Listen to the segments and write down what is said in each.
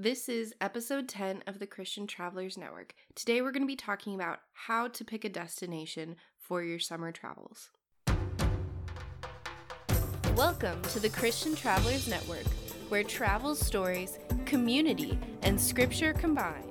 This is episode 10 of the Christian Travelers Network. Today we're going to be talking about how to pick a destination for your summer travels. Welcome to the Christian Travelers Network, where travel stories, community, and scripture combine.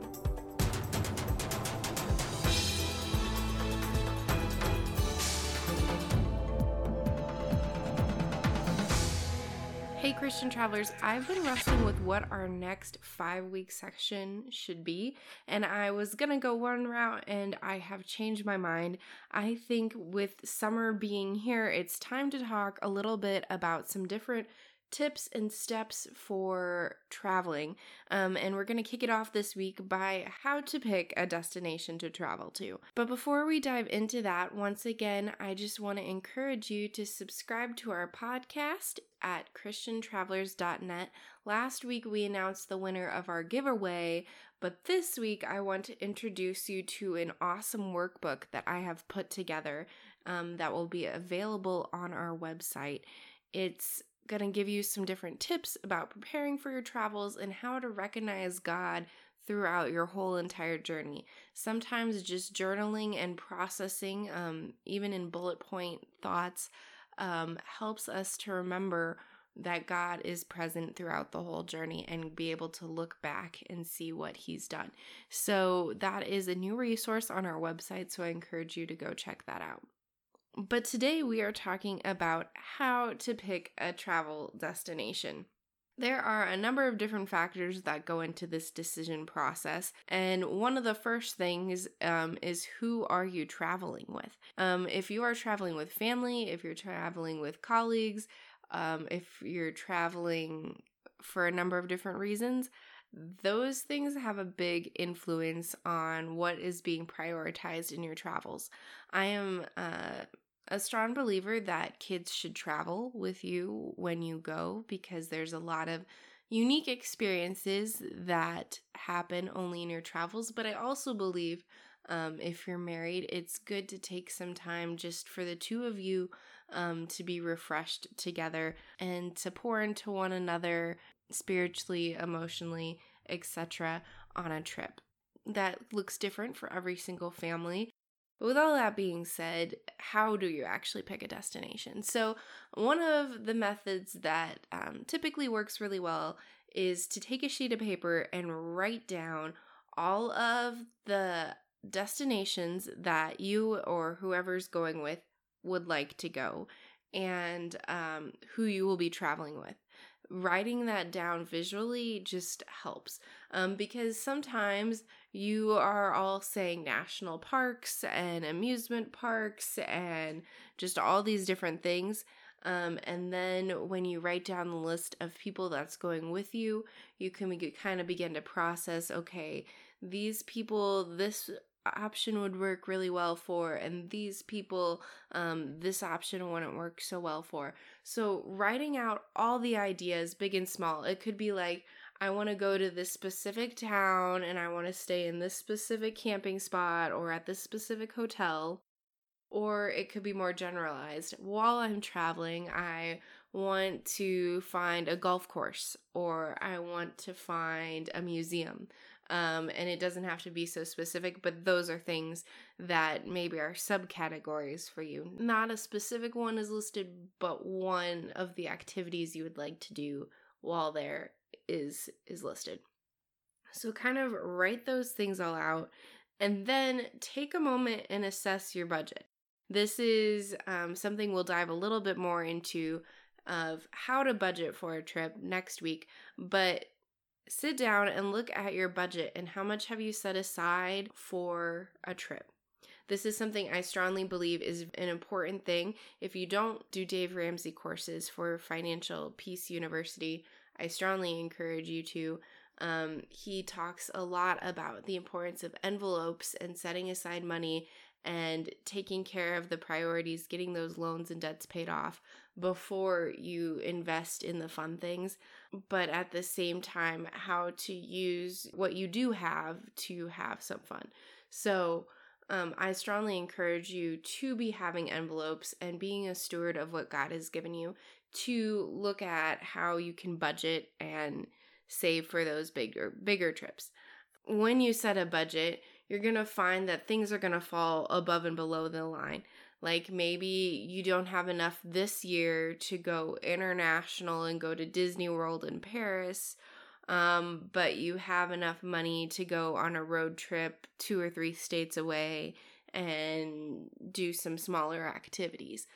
Hey, Christian travelers, I've been wrestling with what our next five week section should be, and I was gonna go one route and I have changed my mind. I think with summer being here, it's time to talk a little bit about some different tips and steps for traveling. Um, and we're going to kick it off this week by how to pick a destination to travel to. But before we dive into that, once again, I just want to encourage you to subscribe to our podcast at christiantravelers.net. Last week we announced the winner of our giveaway, but this week I want to introduce you to an awesome workbook that I have put together um, that will be available on our website. It's going to give you some different tips about preparing for your travels and how to recognize God throughout your whole entire journey. Sometimes just journaling and processing, um, even in bullet point thoughts, um, helps us to remember that God is present throughout the whole journey and be able to look back and see what He's done. So, that is a new resource on our website. So, I encourage you to go check that out. But today we are talking about how to pick a travel destination. There are a number of different factors that go into this decision process, and one of the first things um, is who are you traveling with? Um, if you are traveling with family, if you're traveling with colleagues, um, if you're traveling for a number of different reasons, those things have a big influence on what is being prioritized in your travels. I am uh, a strong believer that kids should travel with you when you go because there's a lot of unique experiences that happen only in your travels. But I also believe um, if you're married, it's good to take some time just for the two of you um, to be refreshed together and to pour into one another spiritually, emotionally, etc. on a trip. That looks different for every single family. But with all that being said, how do you actually pick a destination? So, one of the methods that um, typically works really well is to take a sheet of paper and write down all of the destinations that you or whoever's going with would like to go and um, who you will be traveling with writing that down visually just helps um, because sometimes you are all saying national parks and amusement parks and just all these different things. Um, and then when you write down the list of people that's going with you, you can kind of begin to process okay, these people, this option would work really well for, and these people, um, this option wouldn't work so well for. So, writing out all the ideas, big and small, it could be like, I want to go to this specific town and I want to stay in this specific camping spot or at this specific hotel. Or it could be more generalized. While I'm traveling, I want to find a golf course or I want to find a museum. Um, and it doesn't have to be so specific, but those are things that maybe are subcategories for you. Not a specific one is listed, but one of the activities you would like to do while there is is listed. So kind of write those things all out and then take a moment and assess your budget. This is um, something we'll dive a little bit more into of how to budget for a trip next week, but sit down and look at your budget and how much have you set aside for a trip. This is something I strongly believe is an important thing. If you don't do Dave Ramsey courses for Financial Peace University, I strongly encourage you to. Um, he talks a lot about the importance of envelopes and setting aside money and taking care of the priorities, getting those loans and debts paid off before you invest in the fun things. But at the same time, how to use what you do have to have some fun. So, um, I strongly encourage you to be having envelopes and being a steward of what God has given you to look at how you can budget and save for those bigger bigger trips. When you set a budget, you're going to find that things are going to fall above and below the line. Like maybe you don't have enough this year to go international and go to Disney World in Paris, um, but you have enough money to go on a road trip two or three states away and do some smaller activities.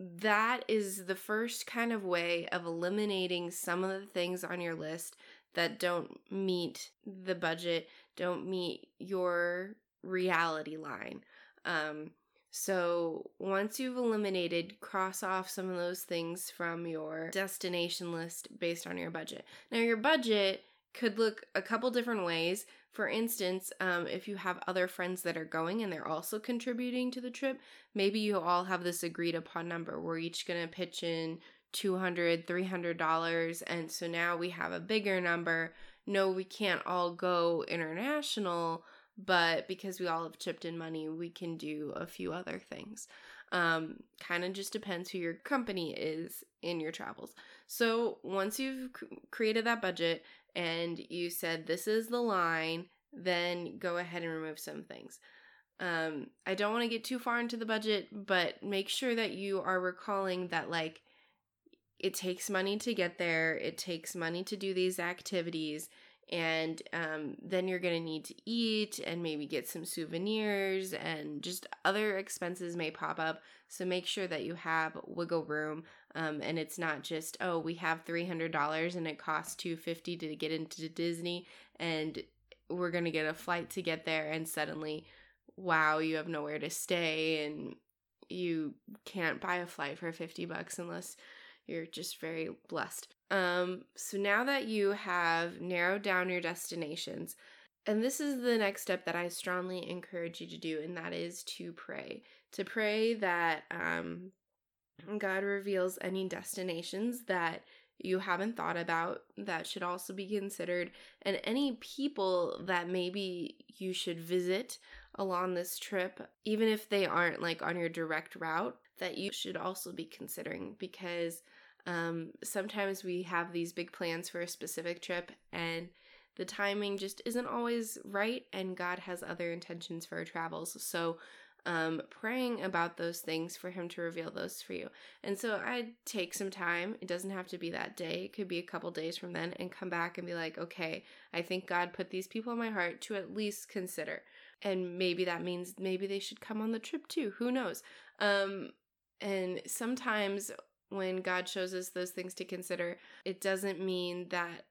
That is the first kind of way of eliminating some of the things on your list that don't meet the budget, don't meet your reality line. Um, so once you've eliminated, cross off some of those things from your destination list based on your budget. Now, your budget could look a couple different ways. For instance, um, if you have other friends that are going and they're also contributing to the trip, maybe you all have this agreed upon number. We're each going to pitch in 200 $300. And so now we have a bigger number. No, we can't all go international but because we all have chipped in money, we can do a few other things. Um, kind of just depends who your company is in your travels. So once you've created that budget and you said this is the line, then go ahead and remove some things. Um, I don't want to get too far into the budget, but make sure that you are recalling that like it takes money to get there, it takes money to do these activities and um, then you're going to need to eat and maybe get some souvenirs and just other expenses may pop up. So make sure that you have wiggle room um, and it's not just oh we have $300 and it costs 250 to get into disney and we're going to get a flight to get there and suddenly wow you have nowhere to stay and you can't buy a flight for 50 bucks unless you're just very blessed um, so now that you have narrowed down your destinations, and this is the next step that I strongly encourage you to do, and that is to pray. To pray that um, God reveals any destinations that you haven't thought about that should also be considered, and any people that maybe you should visit along this trip, even if they aren't like on your direct route, that you should also be considering because um, sometimes we have these big plans for a specific trip and the timing just isn't always right, and God has other intentions for our travels. So, um, praying about those things for Him to reveal those for you. And so, I take some time. It doesn't have to be that day, it could be a couple days from then, and come back and be like, okay, I think God put these people in my heart to at least consider. And maybe that means maybe they should come on the trip too. Who knows? Um, and sometimes when God shows us those things to consider, it doesn't mean that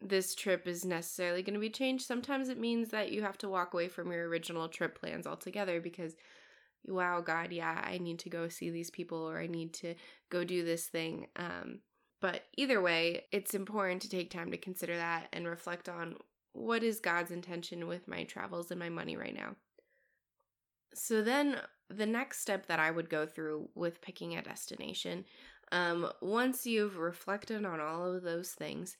this trip is necessarily going to be changed. Sometimes it means that you have to walk away from your original trip plans altogether because, wow, God, yeah, I need to go see these people or I need to go do this thing. Um, but either way, it's important to take time to consider that and reflect on what is God's intention with my travels and my money right now. So then the next step that I would go through with picking a destination um, once you've reflected on all of those things,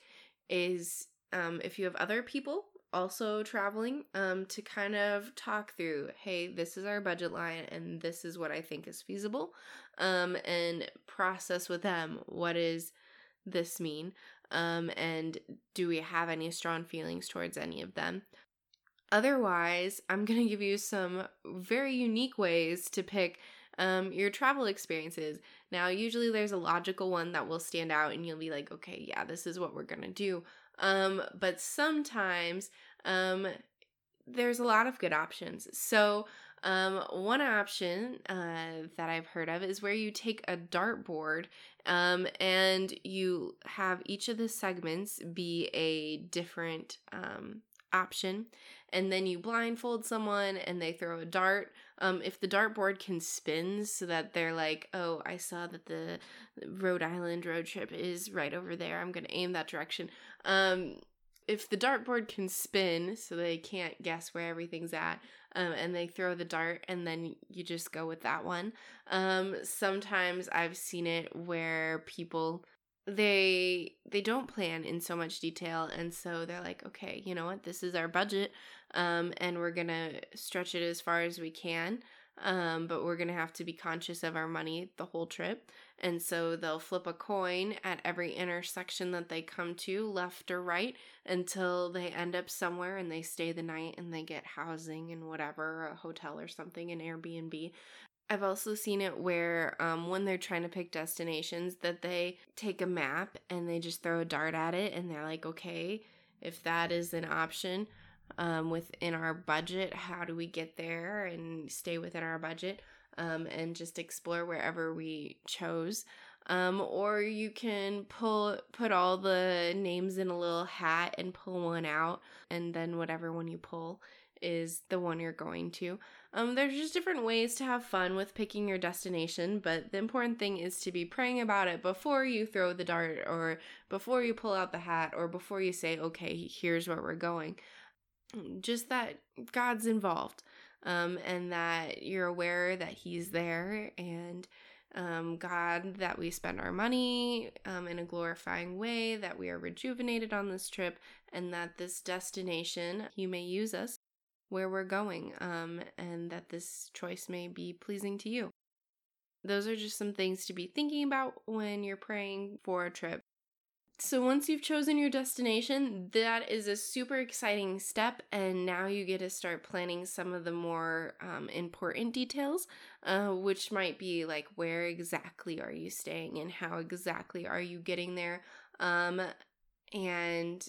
is um, if you have other people also traveling um, to kind of talk through hey this is our budget line and this is what i think is feasible um, and process with them what does this mean um, and do we have any strong feelings towards any of them. Otherwise i'm going to give you some very unique ways to pick um, your travel experiences. Now, usually there's a logical one that will stand out and you'll be like, okay, yeah, this is what we're going to do. Um, but sometimes um, there's a lot of good options. So, um, one option uh, that I've heard of is where you take a dartboard um, and you have each of the segments be a different um, option and then you blindfold someone and they throw a dart um, if the dartboard can spin so that they're like oh i saw that the rhode island road trip is right over there. I'm going to aim that direction. Um, if the dartboard can spin so they can't guess where everything's at um, and they throw the dart and then you just go with that one. Um, sometimes i've seen it where people they they don't plan in so much detail and so they're like okay you know what? This is our budget um, and we're gonna stretch it as far as we can um, but we're going to have to be conscious of our money the whole trip. And so they'll flip a coin at every intersection that they come to, left or right, until they end up somewhere and they stay the night and they get housing and whatever, a hotel or something, an Airbnb. I've also seen it where um, when they're trying to pick destinations, that they take a map and they just throw a dart at it and they're like, okay, if that is an option um, within our budget, how do we get there and stay within our budget um, and just explore wherever we chose. Um, or you can pull put all the names in a little hat and pull one out, and then whatever one you pull is the one you're going to. Um, there's just different ways to have fun with picking your destination, but the important thing is to be praying about it before you throw the dart or before you pull out the hat or before you say, okay, here's where we're going. Just that God's involved um, and that you're aware that He's there and um, God, that we spend our money um, in a glorifying way, that we are rejuvenated on this trip, and that this destination, you may use us where we're going, um, and that this choice may be pleasing to you. Those are just some things to be thinking about when you're praying for a trip. So, once you've chosen your destination, that is a super exciting step, and now you get to start planning some of the more um, important details, uh, which might be like where exactly are you staying and how exactly are you getting there. Um, and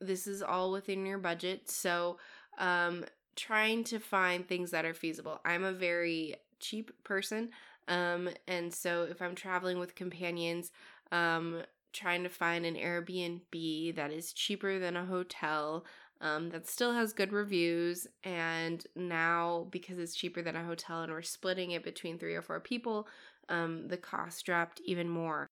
this is all within your budget. So, um, trying to find things that are feasible. I'm a very cheap person. Um, and so if I'm traveling with companions, um, trying to find an Airbnb that is cheaper than a hotel, um, that still has good reviews. And now, because it's cheaper than a hotel and we're splitting it between three or four people, um, the cost dropped even more.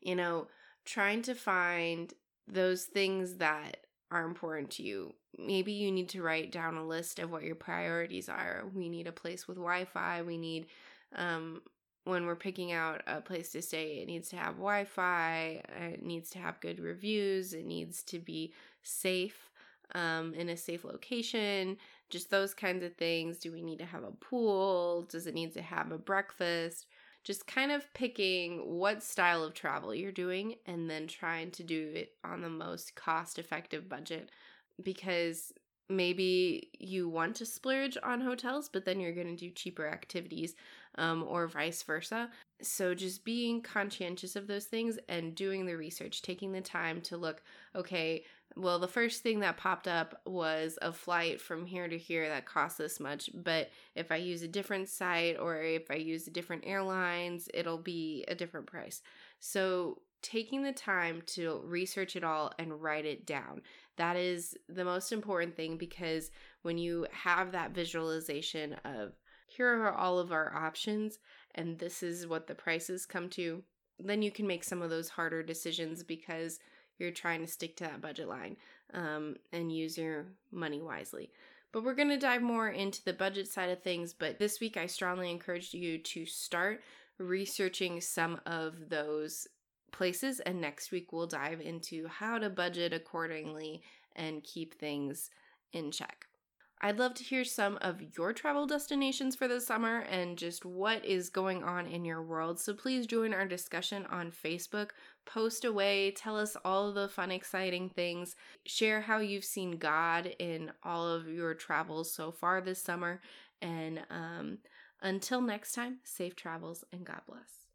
You know, trying to find those things that are important to you maybe you need to write down a list of what your priorities are. We need a place with Wi Fi. We need, um, when we're picking out a place to stay, it needs to have Wi Fi. It needs to have good reviews. It needs to be safe, um, in a safe location. Just those kinds of things. Do we need to have a pool? Does it need to have a breakfast? Just kind of picking what style of travel you're doing and then trying to do it on the most cost effective budget because maybe you want to splurge on hotels, but then you're going to do cheaper activities um, or vice versa. So just being conscientious of those things and doing the research, taking the time to look, okay, well, the first thing that popped up was a flight from here to here that costs this much. But if I use a different site or if I use different airlines, it'll be a different price. So taking the time to research it all and write it down. That is the most important thing because when you have that visualization of here are all of our options and this is what the prices come to, then you can make some of those harder decisions because you're trying to stick to that budget line um, and use your money wisely. But we're going to dive more into the budget side of things. But this week, I strongly encourage you to start researching some of those places. And next week, we'll dive into how to budget accordingly and keep things in check. I'd love to hear some of your travel destinations for the summer and just what is going on in your world. So please join our discussion on Facebook. Post away, tell us all the fun, exciting things. Share how you've seen God in all of your travels so far this summer. And um, until next time, safe travels and God bless.